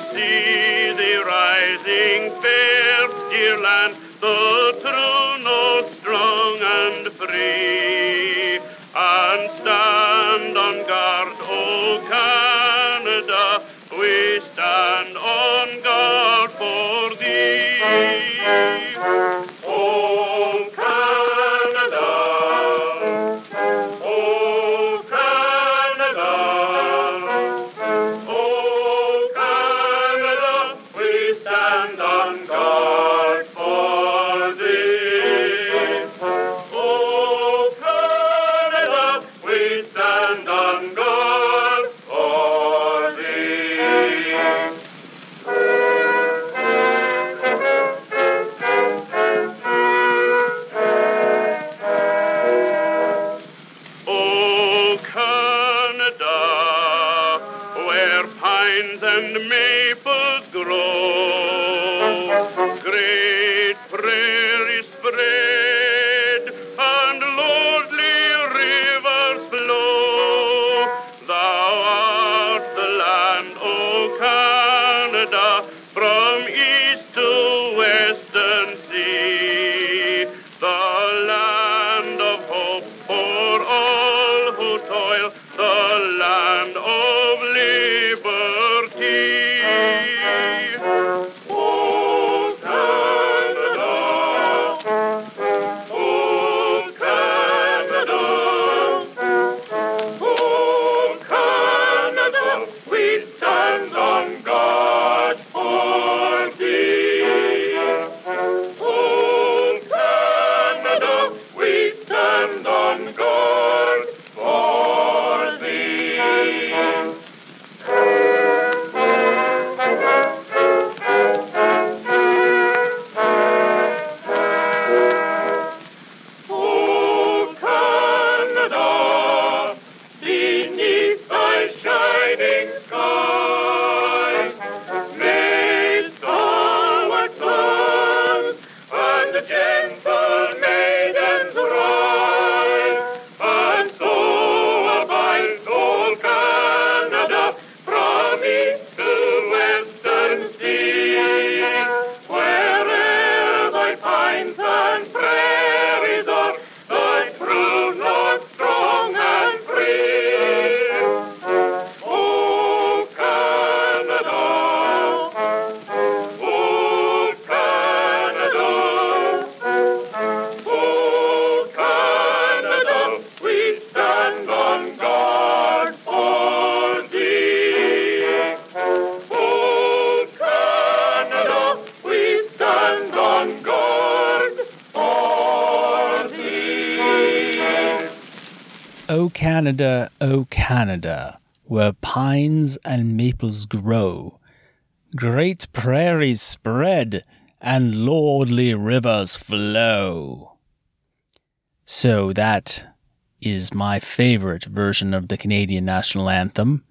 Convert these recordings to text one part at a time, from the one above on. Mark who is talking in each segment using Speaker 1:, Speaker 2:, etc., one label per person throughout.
Speaker 1: see the rising fair, dear land. Pines and maples grow, great Canada, O Canada,
Speaker 2: where pines and maples grow, great prairies spread, and lordly rivers flow. So that is my favorite version of the Canadian national anthem.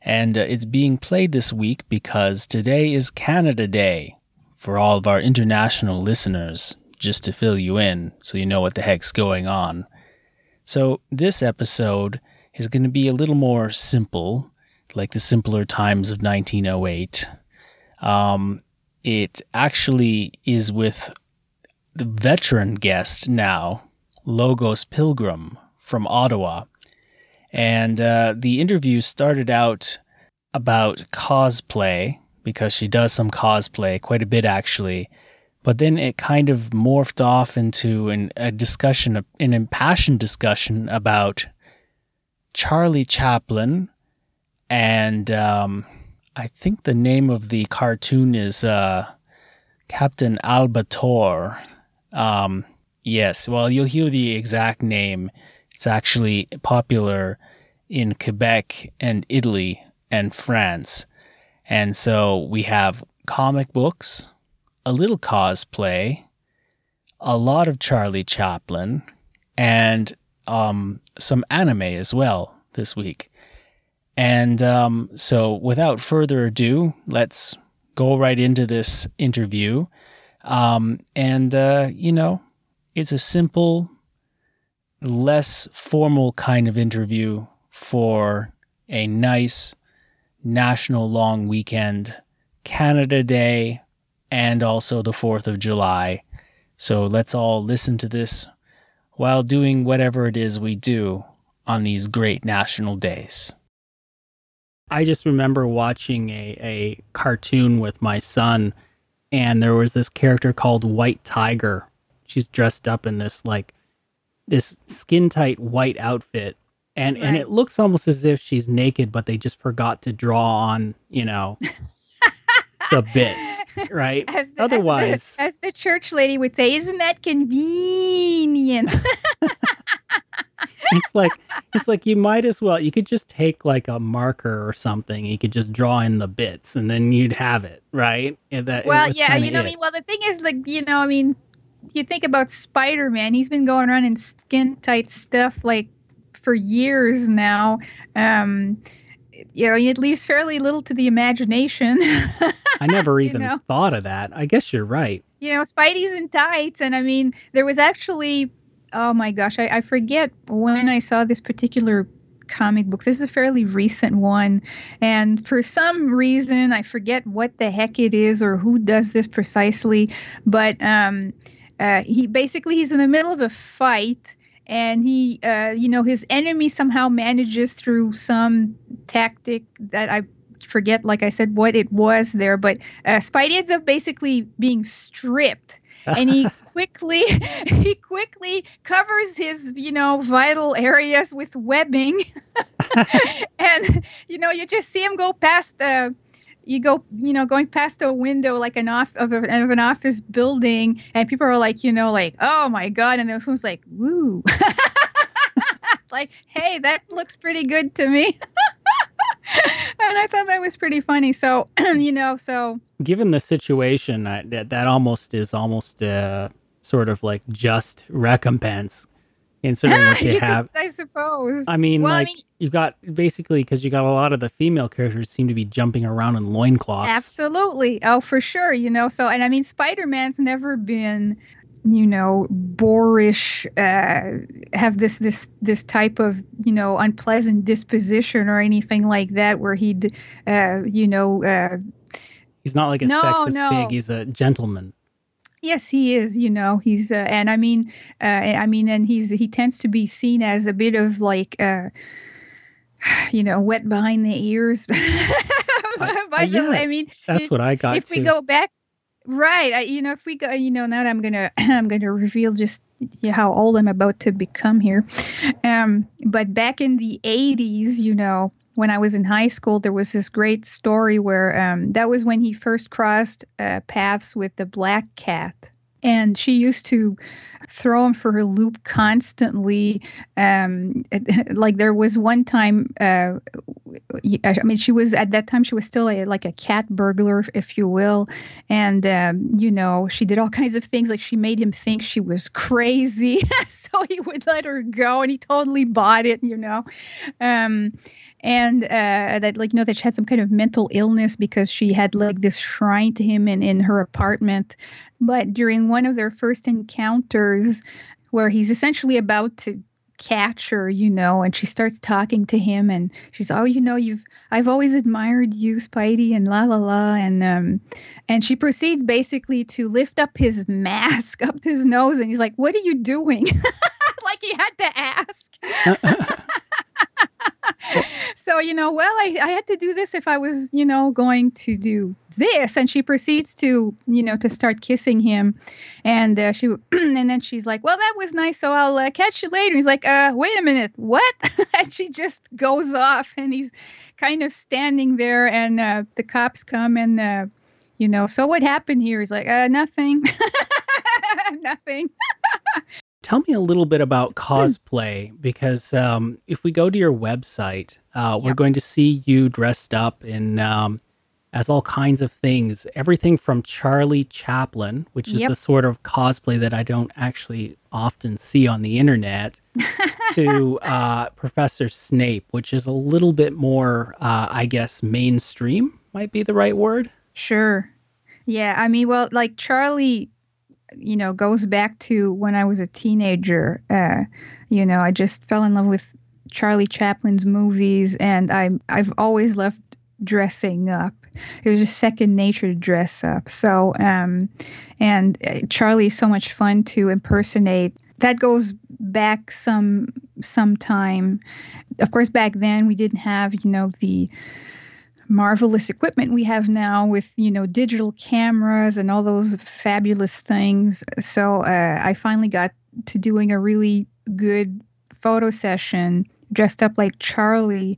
Speaker 2: And uh, it's being played this week because today is Canada Day for all of our international listeners, just to fill you in so you know what the heck's going on. So, this episode is going to be a little more simple, like the simpler times of 1908. Um, it actually is with the veteran guest now, Logos Pilgrim from Ottawa. And uh, the interview started out about cosplay, because she does some cosplay, quite a bit actually. But then it kind of morphed off into an, a discussion, an impassioned discussion about Charlie Chaplin. And um, I think the name of the cartoon is uh, Captain Albator. Um, yes, well, you'll hear the exact name. It's actually popular in Quebec and Italy and France. And so we have comic books, a little cosplay, a lot of Charlie Chaplin, and um, some anime as well this week. And um, so, without further ado, let's go right into this interview. Um, and, uh, you know, it's a simple, less formal kind of interview for a nice national long weekend, Canada Day, and also the 4th of July. So let's all listen to this while doing whatever it is we do on these great national days. I just remember watching a, a cartoon with my son, and there was this character called White Tiger. She's dressed up in this like this skin tight white outfit. And and it looks almost as if she's naked, but they just forgot to draw on, you know, the bits, right?
Speaker 3: As the,
Speaker 2: Otherwise-
Speaker 3: as the, as the church lady would say, isn't that convenient?
Speaker 2: it's like it's like you might as well you could just take like a marker or something you could just draw in the bits and then you'd have it right And that
Speaker 3: well, yeah, you know, what I mean, well, the thing is, like, you know, I mean, you think about Spider Man, he's been going around in skin tight stuff like for years now. Um, you know, it leaves fairly little to the imagination.
Speaker 2: i never
Speaker 3: you
Speaker 2: even
Speaker 3: know.
Speaker 2: thought of that i guess you're right
Speaker 3: you know, Spidey's in tights. And I mean, there was actually, oh my gosh, I, I forget when I saw this particular comic book. This is a fairly recent one. And for some reason, I forget what the heck it is or who does this precisely. But um, uh, he basically, he's in the middle of a fight. And he, uh, you know, his enemy somehow manages through some tactic that I forget, like I said, what it was there. But uh, Spidey ends up basically being stripped, and he quickly he quickly covers his you know vital areas with webbing, and you know you just see him go past the. You go, you know, going past a window like an off of, a, of an office building, and people are like, you know, like, oh my god, and this one's like, woo, like, hey, that looks pretty good to me. and I thought that was pretty funny. So, you know, so
Speaker 2: given the situation I, that that almost is almost uh sort of like just recompense considering what you,
Speaker 3: you could- I suppose.
Speaker 2: i mean
Speaker 3: Well, I
Speaker 2: like
Speaker 3: mean-
Speaker 2: you got basically because you got a lot of the female characters seem to be jumping around in loincloths
Speaker 3: Absolutely. Oh, for sure. You know, so, and I mean, Spider Man's never been, you know, boorish, uh, have this, this, this type of, you know, unpleasant disposition or anything like that where he'd, uh, you know, uh,
Speaker 2: he's not like a
Speaker 3: No,
Speaker 2: sexist
Speaker 3: no.
Speaker 2: pig he's a gentleman
Speaker 3: Yes, he is. You know, he's uh, and I mean, uh, I mean, and he's he tends to be seen as a bit of like, uh, you know, wet behind the ears. By
Speaker 2: uh,
Speaker 3: the- I mean,
Speaker 2: that's
Speaker 3: if-
Speaker 2: what i got
Speaker 3: if we go back, right? I, you know, if we go, you know, now I'm gonna I'm gonna reveal just how old I'm about to become here. Um, but back in the 80s, you know, when I was in high school, there was this great story where um, that was when he first crossed uh, paths with the black cat. And she used to throw him for a loop constantly. Um, like there was one time, uh, I mean, she was at that time she was still a, like a cat burglar, if you will, and um, you know she did all kinds of things. Like she made him think she was crazy, so he would let her go, and he totally bought it. You know, um, and uh, that like you know that she had some kind of mental illness because she had like this shrine to him in in her apartment. But during one of their first encounters, where he's essentially about to catch her, you know, and she starts talking to him and she's, Oh, you know, you've I've always admired you, Spidey, and la la la. And um and she proceeds basically to lift up his mask up his nose and he's like, What are you doing? like he had to ask. so, you know, well, I, I had to do this if I was, you know, going to do this. And she proceeds to, you know, to start kissing him. And uh, she, and then she's like, well, that was nice. So I'll uh, catch you later. He's like, uh, wait a minute, what? and she just goes off and he's kind of standing there and uh, the cops come and, uh, you know, so what happened here? He's like, uh, nothing. nothing.
Speaker 2: Tell me a little bit about cosplay because um, if we go to your website, uh, we're
Speaker 3: Yep.
Speaker 2: going to see you dressed up in um, as all kinds of things. Everything from Charlie Chaplin, which is
Speaker 3: Yep.
Speaker 2: the sort of cosplay that I don't actually often see on the internet, to uh, Professor Snape, which is a little bit more, uh, I guess, mainstream might be the right word.
Speaker 3: Sure. Yeah. I mean, well, like Charlie, you know, goes back to when I was a teenager. Uh, you know, I just fell in love with Charlie Chaplin's movies, and I I've always loved dressing up. it was just second nature to dress up. So, um, and uh, Charlie is so much fun to impersonate. That goes back some some time. Of course, back then we didn't have you know the marvelous equipment we have now with you know digital cameras and all those fabulous things. So uh, i finally got to doing a really good photo session dressed up like charlie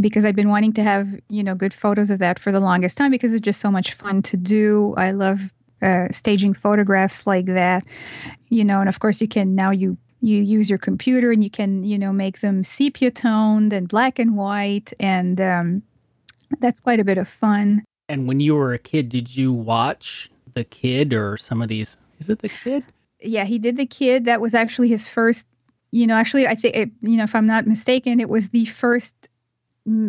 Speaker 3: because i'd been wanting to have you know good photos of that for the longest time because it's just so much fun to do. I love uh, staging photographs like that you know and of course you can now you you use your computer and you can you know make them sepia toned and black and white and um, that's quite a bit of fun.
Speaker 2: And when you were a kid, did you watch The Kid or some of these? Is it The Kid?
Speaker 3: Yeah, he did The Kid. That was actually his first, you know, actually, I think, you know, if I'm not mistaken, it was the first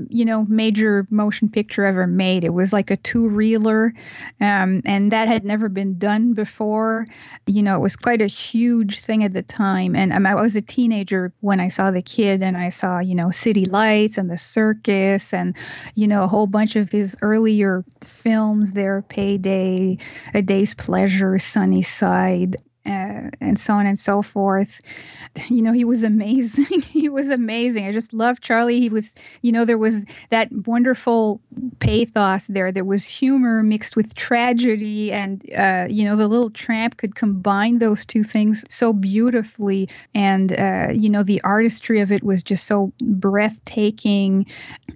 Speaker 3: you know major motion picture ever made. It was like a two reeler um, and that had never been done before. You know it was quite a huge thing at the time and um, i was a teenager when i saw the kid and i saw you know city lights and the circus and you know a whole bunch of his earlier films there payday a day's pleasure sunny side uh, and so on and so forth. You know, he was amazing. he was amazing. I just loved Charlie. He was, you know, there was that wonderful pathos there. There was humor mixed with tragedy. And, uh, you know, the little tramp could combine those two things so beautifully. And, uh, you know, the artistry of it was just so breathtaking.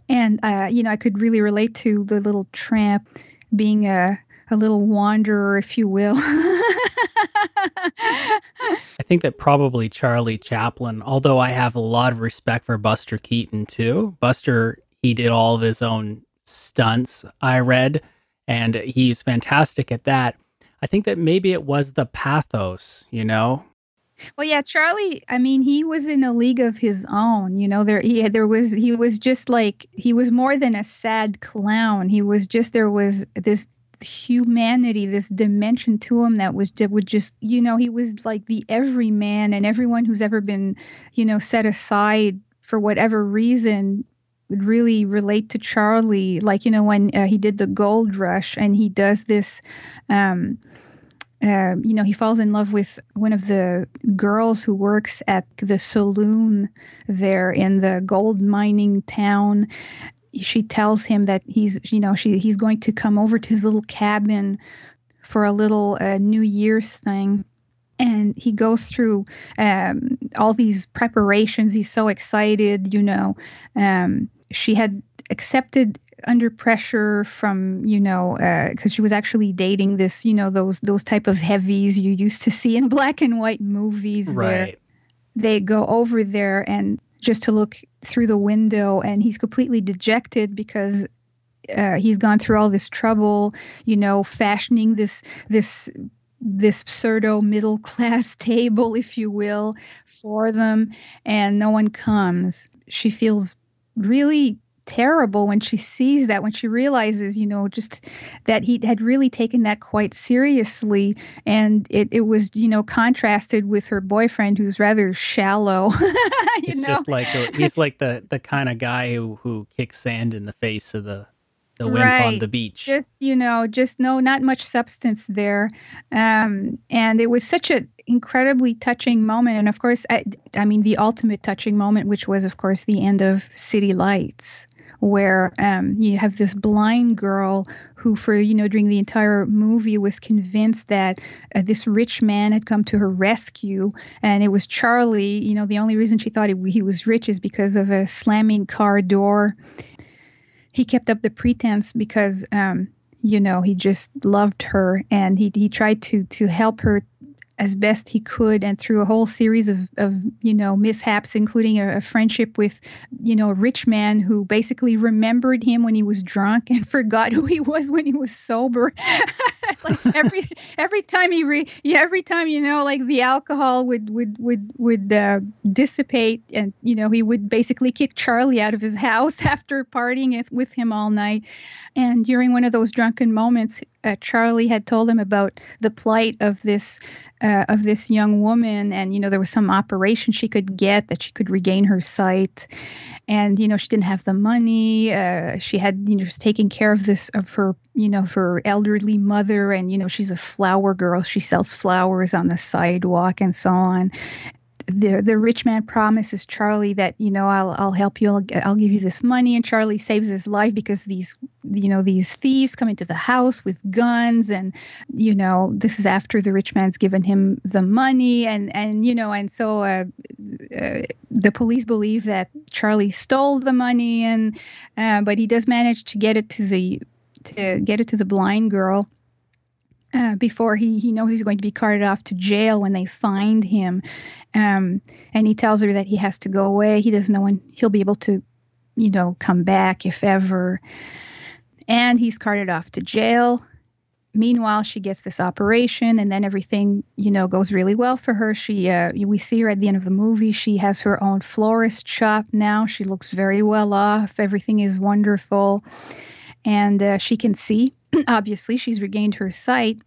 Speaker 3: And, uh, you know, I could really relate to the little tramp being a, a little wanderer, if you will.
Speaker 2: I think that probably Charlie Chaplin, although I have a lot of respect for Buster Keaton too. Buster, he did all of his own stunts, I read, and he's fantastic at that. I think that maybe it was the pathos, you know?
Speaker 3: Well, yeah, Charlie. I mean, he was in a league of his own. You know, there he there was he was just like he was more than a sad clown. He was just there was this humanity, this dimension to him that was that would just, you know, he was like the everyman, and everyone who's ever been, you know, set aside for whatever reason would really relate to Charlie. Like you know when uh, he did the Gold Rush, and he does this. Um, uh, you know, he falls in love with one of the girls who works at the saloon there in the gold mining town she tells him that he's you know she he's going to come over to his little cabin for a little uh, New Year's thing. And he goes through um, all these preparations. He's so excited, you know. Um, she had accepted under pressure from you know because uh, she was actually dating this you know those those type of heavies you used to see in black and white movies
Speaker 2: right
Speaker 3: they go over there and just to look through the window and he's completely dejected because uh, he's gone through all this trouble, you know, fashioning this this this pseudo middle class table, if you will, for them, and no one comes. She feels really terrible when she sees that when she realizes you know just that he had really taken that quite seriously. And it, it was you know contrasted with her boyfriend who's rather shallow
Speaker 2: he's know? just like a, he's like the the kind of guy who who kicks sand in the face of the the wimp right. on the beach.
Speaker 3: Just you know just no not much substance there. Um and it was such a incredibly touching moment. And of course I, I mean the ultimate touching moment which was of course the end of city lights where um, you have this blind girl who, for you know, during the entire movie, was convinced that uh, this rich man had come to her rescue, and it was Charlie. You know, the only reason she thought he, was rich is because of a slamming car door. He kept up the pretense because. Um, you know, he just loved her, and he he tried to to help her as best he could and through a whole series of, of you know mishaps including a, a, friendship with you know a rich man who basically remembered him when he was drunk and forgot who he was when he was sober. Like every every time he re, yeah, every time you know like the alcohol would would would would uh, dissipate and you know he would basically kick charlie out of his house after partying with him all night. And during one of those drunken moments uh, Charlie had told him about the plight of this uh, of this young woman, and you know there was some operation she could get that she could regain her sight, and you know she didn't have the money. Uh, she had you know taking care of this of her you know her elderly mother, and you know she's a flower girl. She sells flowers on the sidewalk and so on, the the rich man promises Charlie that you know I'll I'll help you I'll, I'll give you this money and Charlie saves his life because these you know these thieves come into the house with guns and you know this is after the rich man's given him the money and and you know and so uh, uh, the police believe that Charlie stole the money and uh, but he does manage to get it to the to get it to the blind girl uh, before he he knows he's going to be carted off to jail when they find him, um, and he tells her that he has to go away. He doesn't know when he'll be able to, you know, come back if ever. And he's carted off to jail. Meanwhile, she gets this operation, and then everything, you know, goes really well for her. She, uh, we see her at the end of the movie. She has her own florist shop now. She looks very well off. Everything is wonderful, and uh, she can see. Obviously she's regained her sight.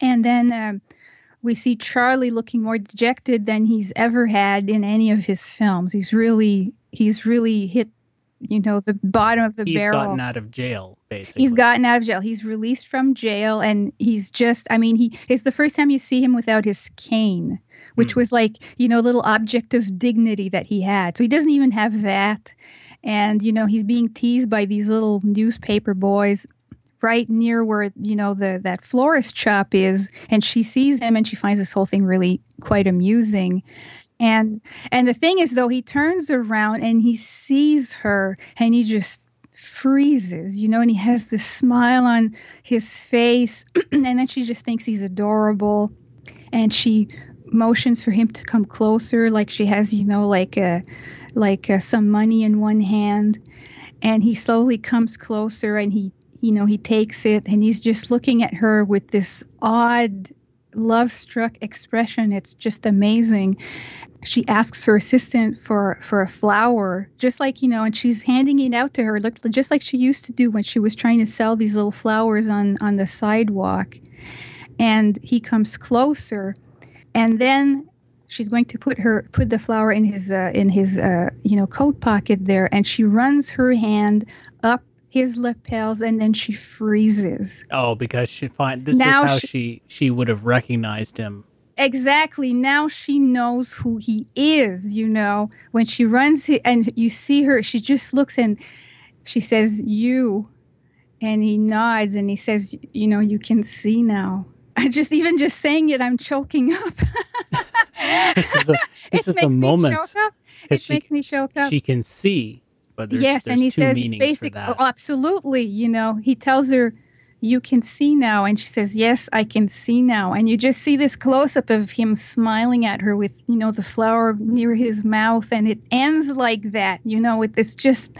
Speaker 3: And then um, we see charlie looking more dejected than he's ever had in any of his films. He's really he's really hit you know the bottom of the
Speaker 2: he's
Speaker 3: barrel.
Speaker 2: He's gotten out of jail, basically.
Speaker 3: he's gotten out of jail. He's released from jail and he's just i mean he it's the first time you see him without his cane which
Speaker 2: Hmm.
Speaker 3: was like you know a little object of dignity that he had. So he doesn't even have that and you know he's being teased by these little newspaper boys right near where you know the that florist shop is. And she sees him and she finds this whole thing really quite amusing. And and the thing is though he turns around and he sees her and he just freezes you know and he has this smile on his face. And then she just thinks he's adorable. And she motions for him to come closer like she has you know like a like uh, some money in one hand and he slowly comes closer and he you know he takes it and he's just looking at her with this odd love struck expression. It's just amazing. She asks her assistant for for a flower just like you know and she's handing it out to her. Look just like she used to do when she was trying to sell these little flowers on on the sidewalk. And he comes closer and then she's going to put her put the flower in his uh, in his uh, you know coat pocket there and she runs her hand up his lapels and then she freezes.
Speaker 2: Oh, because she find this
Speaker 3: Now
Speaker 2: is how
Speaker 3: she-
Speaker 2: she she would have recognized him.
Speaker 3: exactly. Now she knows who he is you know. When she runs he, and you see her she just looks and she says you and he nods and he says you know you can see now i just even just saying it i'm choking up
Speaker 2: This is a this
Speaker 3: It
Speaker 2: is a
Speaker 3: makes me
Speaker 2: moment.
Speaker 3: choke up.
Speaker 2: she-
Speaker 3: makes me choke up
Speaker 2: She can see, but there's,
Speaker 3: yes,
Speaker 2: there's
Speaker 3: and he
Speaker 2: two
Speaker 3: says
Speaker 2: meanings for
Speaker 3: basic.
Speaker 2: that.
Speaker 3: Oh, absolutely, you know, he tells her, "You can see now," and she says, "Yes, I can see now." And you just see this close up of him smiling at her with, you know, the flower near his mouth, and it ends like that, you know, with this just.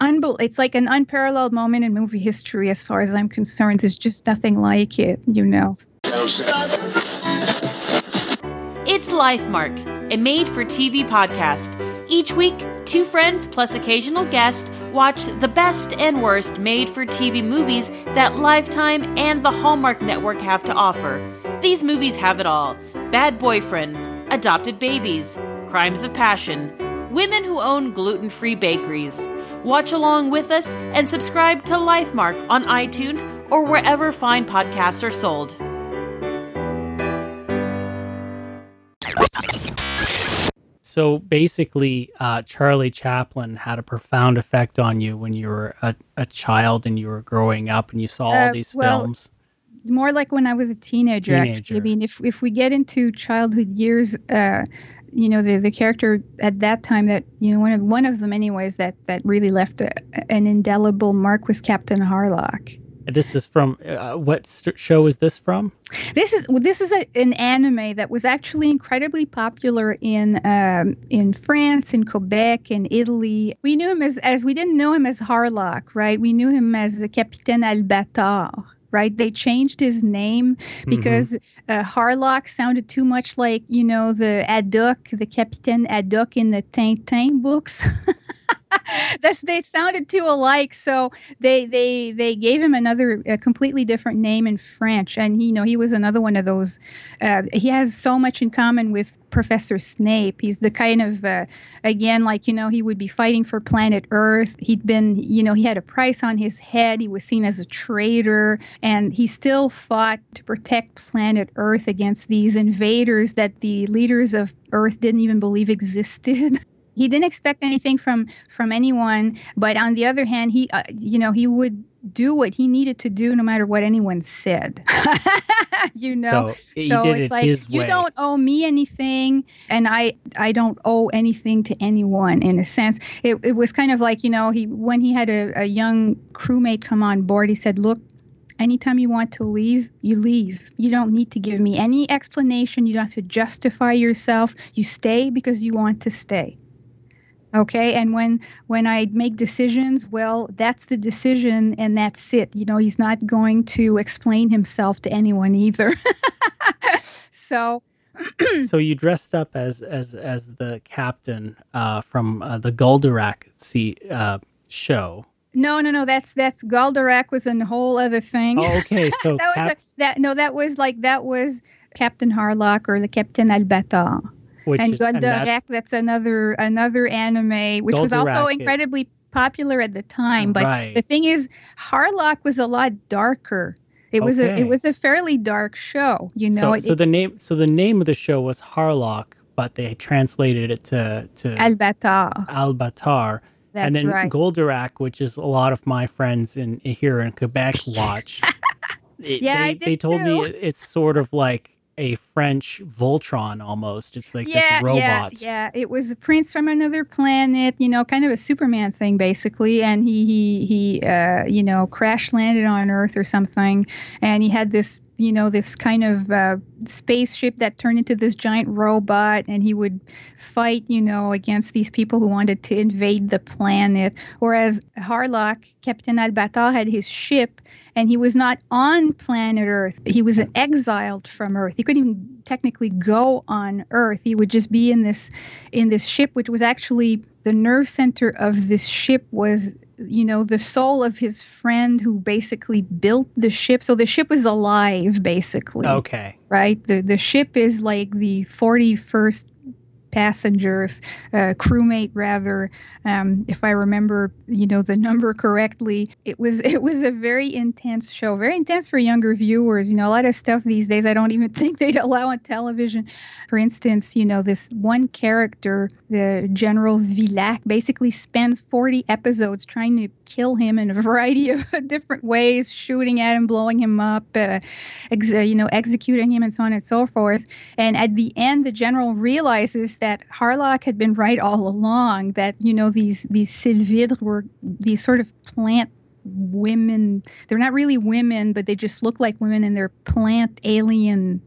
Speaker 3: Unbel- it's like an unparalleled moment in movie history, as far as I'm concerned. There's just nothing like it, you know.
Speaker 4: It's Lifemark, a made for TV podcast. Each week, two friends plus occasional guest watch the best and worst made for TV movies that Lifetime and the Hallmark Network have to offer. These movies have it all bad boyfriends, adopted babies, crimes of passion, women who own gluten free bakeries. Watch along with us and subscribe to Lifemark on iTunes or wherever fine podcasts are sold.
Speaker 2: So basically, uh, Charlie Chaplin had a profound effect on you when you were a, a child and you were growing up and you saw all
Speaker 3: Uh,
Speaker 2: these
Speaker 3: well,
Speaker 2: films.
Speaker 3: more like when I was a teenager. Actually,
Speaker 2: Teenager.
Speaker 3: I mean, if if we get into childhood years, uh, you know, the the character at that time that you know one of one of them, anyways, that that really left a, an indelible mark was Captain Harlock.
Speaker 2: This is from uh, what st- show is this from?
Speaker 3: This is this is a, an anime that was actually incredibly popular in um, in France, in Quebec, in Italy. We knew him as as we didn't know him as Harlock, right? We knew him as the Capitaine Albator. Right, they changed his name because uh, Harlock sounded too much like you know the Haddock, the Capitaine Haddock in the Tintin books. That's they sounded too alike, so they they they gave him another a completely different name in French, and he, you know he was another one of those. Uh, he has so much in common with Professor Snape. He's the kind of uh, again like you know he would be fighting for planet Earth. He'd been you know he had a price on his head. He was seen as a traitor, and he still fought to protect planet Earth against these invaders that the leaders of Earth didn't even believe existed. he didn't expect anything from from anyone but on the other hand he uh, you know he would do what he needed to do no matter what anyone said. You know?
Speaker 2: So he did
Speaker 3: it's
Speaker 2: it
Speaker 3: like you
Speaker 2: way.
Speaker 3: don't owe me anything and i i don't owe anything to anyone in a sense. It, it was kind of like you know he when he had a, a young crewmate come on board he said look anytime you want to leave you leave. You don't need to give me any explanation. You don't have to justify yourself. You stay because you want to stay okay and when when i make decisions well that's the decision and that's it you know he's not going to explain himself to anyone either so
Speaker 2: so you dressed up as as as the captain uh, from uh, the Goldorak see, uh, show.
Speaker 3: no no no that's that's Goldorak was a whole other thing
Speaker 2: Oh, okay. So
Speaker 3: that was
Speaker 2: Cap-
Speaker 3: a, that no that was like that was captain harlock or the captain albator
Speaker 2: which
Speaker 3: and
Speaker 2: is,
Speaker 3: Goldorak,
Speaker 2: that's
Speaker 3: that's, another another anime, which was also incredibly popular at the time. But
Speaker 2: Right.
Speaker 3: the thing is, Harlock was a lot darker. It was a it was a fairly dark show. You know,
Speaker 2: so,
Speaker 3: it,
Speaker 2: so the name so the name of the show was Harlock, but they translated it to to
Speaker 3: Albator.
Speaker 2: Albator.
Speaker 3: That's
Speaker 2: and then
Speaker 3: right.
Speaker 2: Goldorak, which is a lot of my friends in here in Quebec watch. it-
Speaker 3: Yeah, I
Speaker 2: they, they told me
Speaker 3: too.
Speaker 2: it- it's sort of like a French Voltron almost. It's like
Speaker 3: yeah,
Speaker 2: this robot.
Speaker 3: yeah, yeah. It was a prince from another planet, you know, kind of a Superman thing, basically. And he, he, he, uh, you know, crash landed on Earth or something, and he had this, you know, this kind of uh, spaceship that turned into this giant robot, and he would fight, you know, against these people who wanted to invade the planet. Whereas Harlock, Captain Albator, had his ship and he was not on planet Earth. He was exiled from Earth. He couldn't even technically go on Earth. He would just be in this in this ship, which was actually the nerve center of this ship was you know the soul of his friend who basically built the ship so the ship was alive basically
Speaker 2: Okay.
Speaker 3: right the the ship is like the 41st passenger if uh, crewmate rather um, if i remember you know the number correctly. It was it was a very intense show very intense for younger viewers. You know a lot of stuff these days i don't even think they'd allow on television. For instance you know this one character the general villac basically spends 40 episodes trying to kill him in a variety of different ways shooting at him blowing him up uh, ex- uh, you know executing him and so on and so forth. And at the end the general realizes that harlock had been right all along that you know these these sylvidres were these sort of plant women. They're not really women but they just look like women and they're plant alien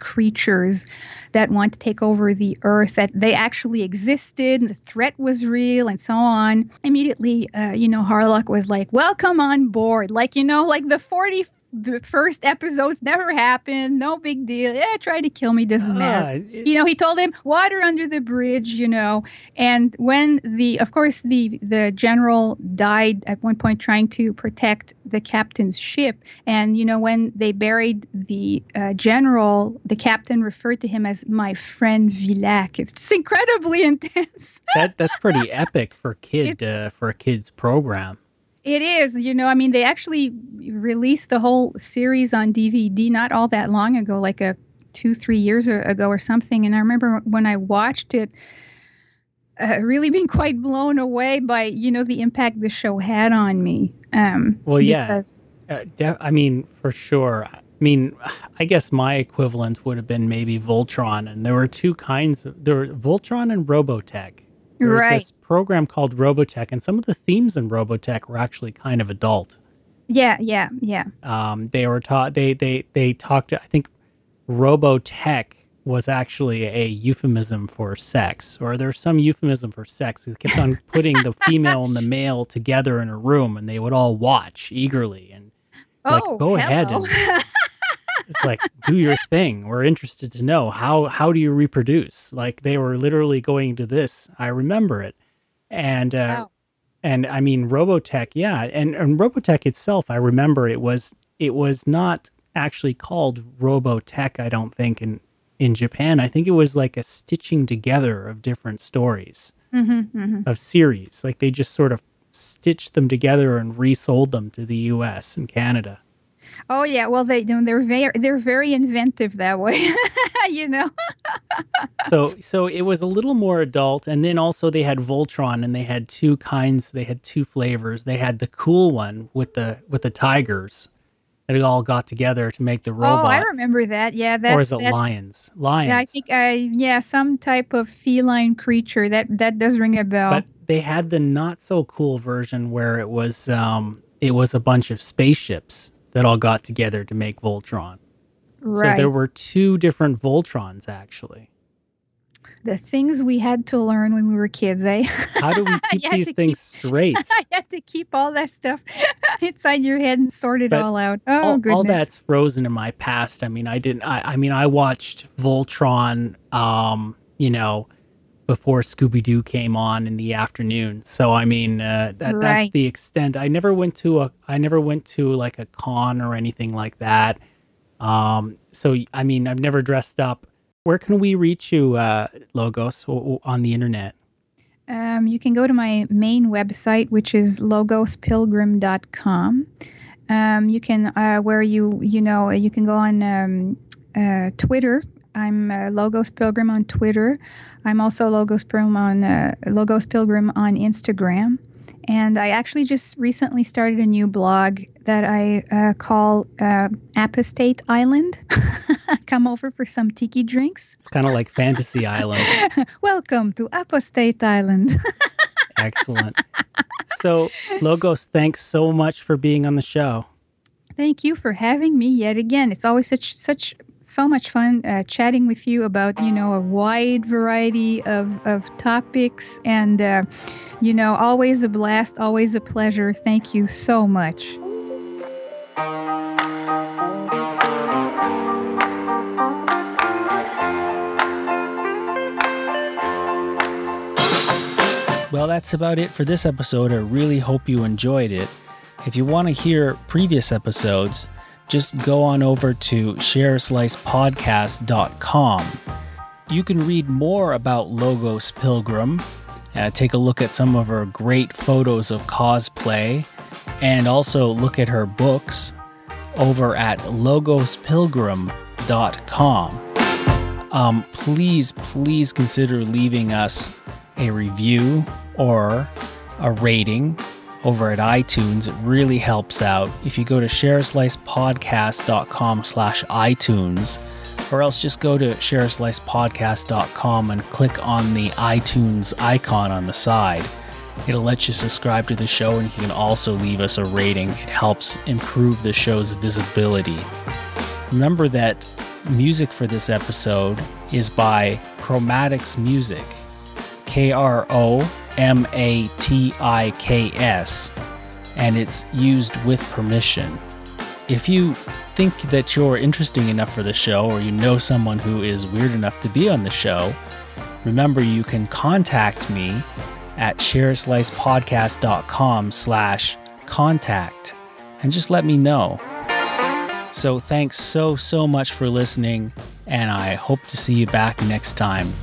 Speaker 3: creatures that want to take over the earth that they actually existed and the threat was real and so on. Immediately uh, you know harlock was like welcome on board. Like you know like the 40 the first episodes never happened no big deal. Yeah try to kill me doesn't matter.
Speaker 2: Ah, it-
Speaker 3: you know he told him water under the bridge you know. And when the of course the the general died at one point trying to protect the captain's ship. And you know when they buried the uh, general the captain referred to him as my friend villac it's just incredibly intense.
Speaker 2: That that's pretty epic for kid uh, for a kid's program.
Speaker 3: It is, you know, I mean, they actually released the whole series on DVD not all that long ago, like a two, three years ago or something. And I remember when I watched it, uh, really being quite blown away by, you know, the impact the show had on me. Um,
Speaker 2: Well, yeah.
Speaker 3: because-
Speaker 2: Uh, de- I mean, for sure. I mean, I guess my equivalent would have been maybe Voltron, and there were two kinds. Of, there were Voltron and Robotech. There was
Speaker 3: Right.
Speaker 2: this program called Robotech, and some of the themes in Robotech were actually kind of adult.
Speaker 3: yeah, yeah, yeah.
Speaker 2: Um, they were taught. They they they talked. I think Robotech was actually a euphemism for sex, or there's some euphemism for sex. They kept on putting the female and the male together in a room, and they would all watch eagerly and Like,
Speaker 3: oh,
Speaker 2: go ahead
Speaker 3: hello.
Speaker 2: it's like do your thing we're interested to know how how do you reproduce like they were literally going to this i remember it and uh
Speaker 3: Wow.
Speaker 2: and I mean Robotech, yeah, and, and Robotech itself, I remember it was it was not actually called Robotech, I don't think in in Japan. I think it was like a stitching together of different stories of series. Like they just sort of stitched them together and resold them to the US and Canada.
Speaker 3: Oh yeah, well they they're very they're very inventive that way, you know.
Speaker 2: so so it was a little more adult and then also they had Voltron and they had two kinds they had two flavors. They had the cool one with the with the tigers that all got together to make the robot.
Speaker 3: Oh, I remember that. Yeah, that
Speaker 2: or is it lions? Lions.
Speaker 3: Yeah, I think I yeah, some type of feline creature. That that does ring a bell.
Speaker 2: But they had the not so cool version where it was um it was a bunch of spaceships that all got together to make Voltron.
Speaker 3: right.
Speaker 2: So there were two different Voltrons actually.
Speaker 3: the things we had to learn when we were kids, eh?
Speaker 2: How do we keep these things straight?
Speaker 3: I had to keep all that stuff inside your head and sort it
Speaker 2: But
Speaker 3: all out. Oh
Speaker 2: all,
Speaker 3: goodness.
Speaker 2: all that's frozen in my past. I mean, I didn't. I, I mean, I watched Voltron. Um, you know, before Scooby Doo came on in the afternoon. So I mean, uh, that that's the extent. I never went to a. I never went to like a con or anything like that. Um, so I mean, I've never dressed up. Where can we reach you, uh, Logos, on the internet?
Speaker 3: Um, you can go to my main website, which is logospilgrim.com. Um, you can, uh, where you, you know, you can go on um, uh, Twitter. I'm uh, Logos Pilgrim on Twitter. I'm also Logos Pilgrim on uh, Logos Pilgrim on Instagram. And I actually just recently started a new blog that I uh, call uh, Apostate Island. Come over for some tiki drinks.
Speaker 2: It's kind of like Fantasy Island.
Speaker 3: Welcome to Apostate Island.
Speaker 2: Excellent. So, Logos, thanks so much for being on the show.
Speaker 3: Thank you for having me yet again. It's always such such so much fun uh, chatting with you about you know a wide variety of of topics and uh, you know always a blast, always a pleasure. Thank you so much.
Speaker 2: Well, that's about it for this episode. I really hope you enjoyed it. If you want to hear previous episodes, just go on over to shareslicepodcast.com. You can read more about Logos Pilgrim, uh, take a look at some of her great photos of cosplay, and also look at her books over at logospilgrim.com. Um, please, please consider leaving us a review or a rating over at iTunes. It really helps out. If you go to shareslicepodcast.com slash iTunes, or else just go to shareslicepodcast.com and click on the iTunes icon on the side. It'll let you subscribe to the show and you can also leave us a rating. It helps improve the show's visibility. Remember that music for this episode is by Kromatiks Music. K R O M A T I K S, and it's used with permission. If you think that you're interesting enough for the show, or you know someone who is weird enough to be on the show, remember you can contact me at shareslicepodcast.com slash contact and just let me know. So thanks so, so much for listening, and I hope to see you back next time.